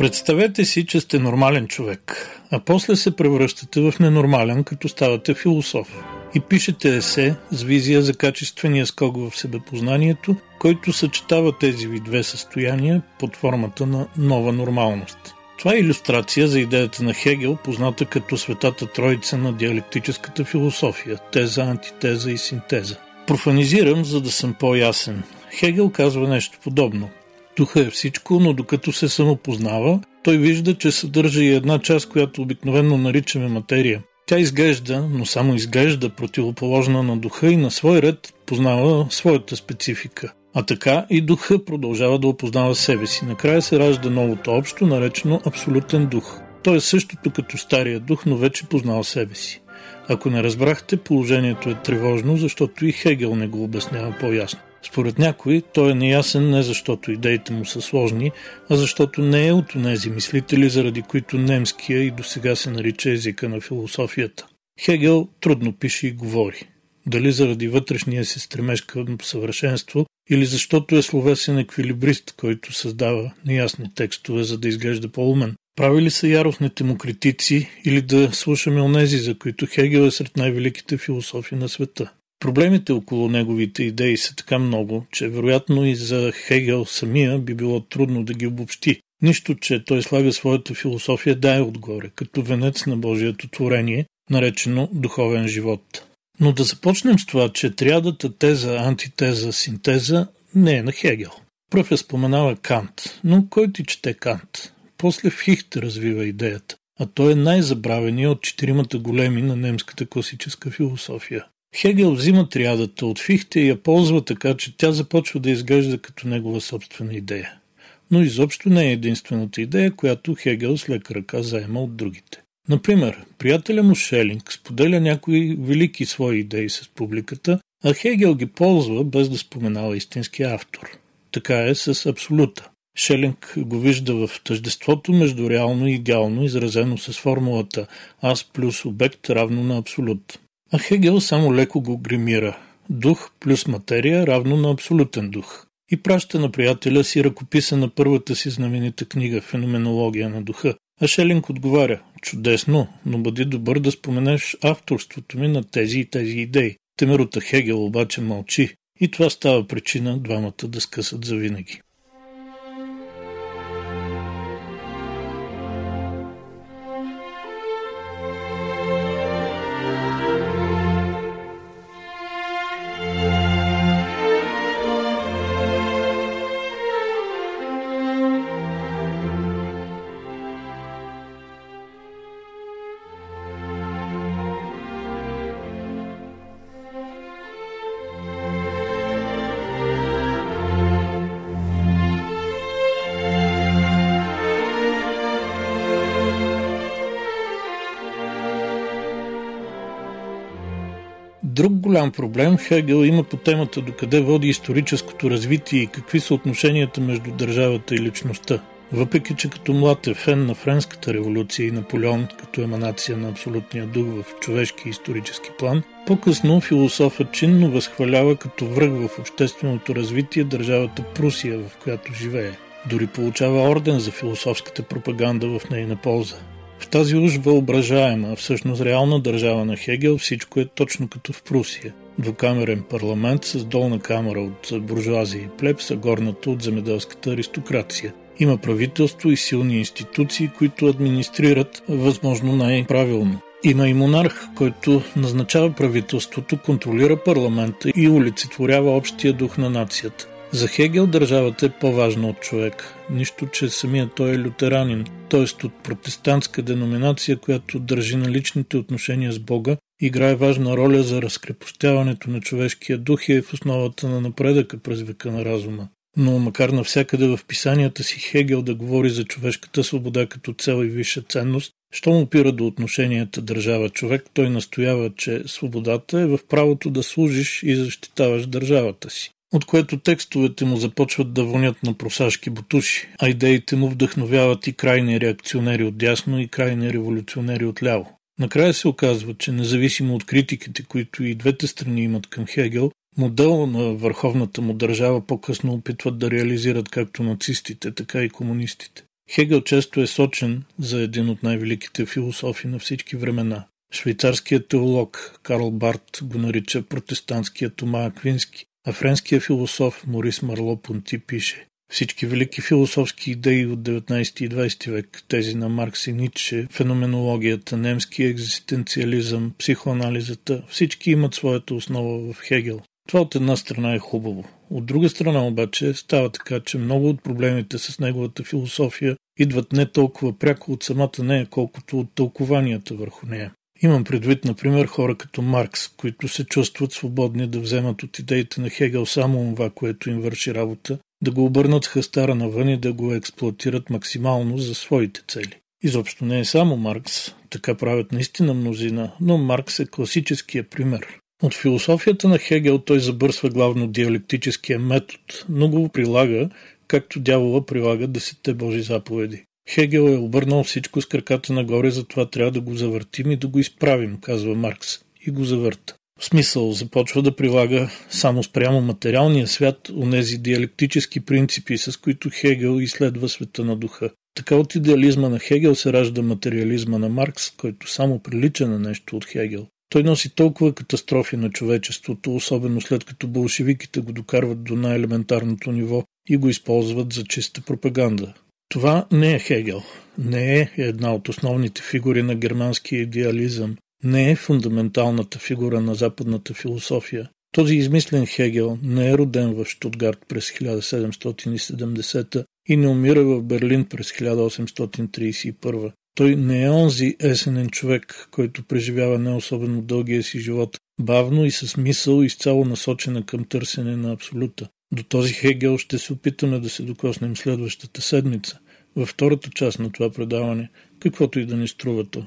Представете си, че сте нормален човек, а после се превръщате в ненормален, като ставате философ. И пишете есе с визия за качествения скок в себепознанието, който съчетава тези ви две състояния под формата на нова нормалност. Това е иллюстрация за идеята на Хегел, позната като светата троица на диалектическата философия – теза, антитеза и синтеза. Профанизирам, за да съм по-ясен. Хегел казва нещо подобно. Духа е всичко, но докато се самопознава, той вижда, че съдържа и една част, която обикновено наричаме материя. Тя изглежда, но само изглежда противоположна на духа и на свой ред познава своята специфика. А така и духа продължава да опознава себе си. Накрая се ражда новото общо, наречено абсолютен дух. Той е същото като стария дух, но вече познава себе си. Ако не разбрахте, положението е тревожно, защото и Хегел не го обяснява по-ясно. Според някои той е неясен не защото идеите му са сложни, а защото не е от тези мислители, заради които немския и до сега се нарича езика на философията. Хегел трудно пише и говори. Дали заради вътрешния си стремеж към съвършенство или защото е словесен еквилибрист, който създава неясни текстове, за да изглежда по-умен. Прави ли са яростните му критици или да слушаме онези, за които Хегел е сред най-великите философи на света? Проблемите около неговите идеи са така много, че вероятно и за Хегел самия би било трудно да ги обобщи. Нищо, че той слага своята философия дай отгоре, като венец на Божието творение, наречено духовен живот. Но да започнем с това, че триадата теза, антитеза, синтеза не е на Хегел. Пръв я споменава Кант, но кой ти чете Кант? После Фихт развива идеята, а той е най-забравеният от четиримата големи на немската класическа философия. Хегел взима триадата от Фихте и я ползва така, че тя започва да изглежда като негова собствена идея. Но изобщо не е единствената идея, която Хегел с лека ръка заема от другите. Например, приятеля му Шелинг споделя някои велики свои идеи с публиката, а Хегел ги ползва без да споменава истинския автор. Така е с абсолюта. Шелинг го вижда в тъждеството между реално и идеално, изразено с формулата аз плюс обект равно на абсолют. А Хегел само леко го гримира. Дух плюс материя равно на абсолютен дух. И праща на приятеля си ръкописа на първата си знаменита книга «Феноменология на духа». А Шелинг отговаря «Чудесно, но бъди добър да споменеш авторството ми на тези и тези идеи». Темерута Хегел обаче мълчи и това става причина двамата да скъсат завинаги. Друг голям проблем Хегел има по темата докъде води историческото развитие и какви са отношенията между държавата и личността. Въпреки, че като млад е фен на Френската революция и Наполеон като еманация на абсолютния дух в човешки и исторически план, по-късно философът чинно възхвалява като връх в общественото развитие държавата Прусия, в която живее. Дори получава орден за философската пропаганда в нейна полза. В тази уж въображаема, всъщност реална държава на Хегел всичко е точно като в Прусия. Двукамерен парламент с долна камера от буржуазия и плеб, а горната от земеделската аристокрация. Има правителство и силни институции, които администрират възможно най-правилно. Има и монарх, който назначава правителството, контролира парламента и олицетворява общия дух на нацията. За Хегел държавата е по-важна от човек, нищо, че самият той е лютеранин, т.е. от протестантска деноминация, която държи на личните отношения с Бога, играе важна роля за разкрепостяването на човешкия дух и е в основата на напредъка през века на разума. Но макар навсякъде в писанията си Хегел да говори за човешката свобода като цел и висша ценност, Щом опира до отношенията държава-човек, той настоява, че свободата е в правото да служиш и защитаваш държавата си от което текстовете му започват да вонят на просашки бутуши, а идеите му вдъхновяват и крайни реакционери от дясно и крайни революционери от ляво. Накрая се оказва, че независимо от критиките, които и двете страни имат към Хегел, модел на върховната му държава по-късно опитват да реализират както нацистите, така и комунистите. Хегел често е сочен за един от най-великите философи на всички времена. Швейцарският теолог Карл Барт го нарича протестантския Тома Аквински, а френският философ Морис Марло Понти пише всички велики философски идеи от 19 и 20 век, тези на Маркс и Ницше, феноменологията, немски екзистенциализъм, психоанализата, всички имат своята основа в Хегел. Това от една страна е хубаво. От друга страна обаче става така, че много от проблемите с неговата философия идват не толкова пряко от самата нея, колкото от тълкованията върху нея. Имам предвид, например, хора като Маркс, които се чувстват свободни да вземат от идеите на Хегел само това, което им върши работа, да го обърнат хастара навън и да го експлуатират максимално за своите цели. Изобщо не е само Маркс, така правят наистина мнозина, но Маркс е класическия пример. От философията на Хегел той забърсва главно диалектическия метод, но го прилага, както дявола прилага десетте Божи заповеди. Хегел е обърнал всичко с краката нагоре, затова трябва да го завъртим и да го изправим, казва Маркс, и го завърта. В смисъл започва да прилага само спрямо материалния свят онези диалектически принципи, с които Хегел изследва света на духа. Така от идеализма на Хегел се ражда материализма на Маркс, който само прилича на нещо от Хегел. Той носи толкова катастрофи на човечеството, особено след като болшевиките го докарват до най-елементарното ниво и го използват за чиста пропаганда. Това не е Хегел, не е една от основните фигури на германския идеализъм, не е фундаменталната фигура на западната философия. Този измислен Хегел не е роден в Штутгарт през 1770 и не умира в Берлин през 1831. Той не е онзи есенен човек, който преживява не особено дългия си живот, бавно и с мисъл изцяло насочена към търсене на абсолюта. До този Хегел ще се опитаме да се докоснем следващата седмица, във втората част на това предаване, каквото и да ни струва то.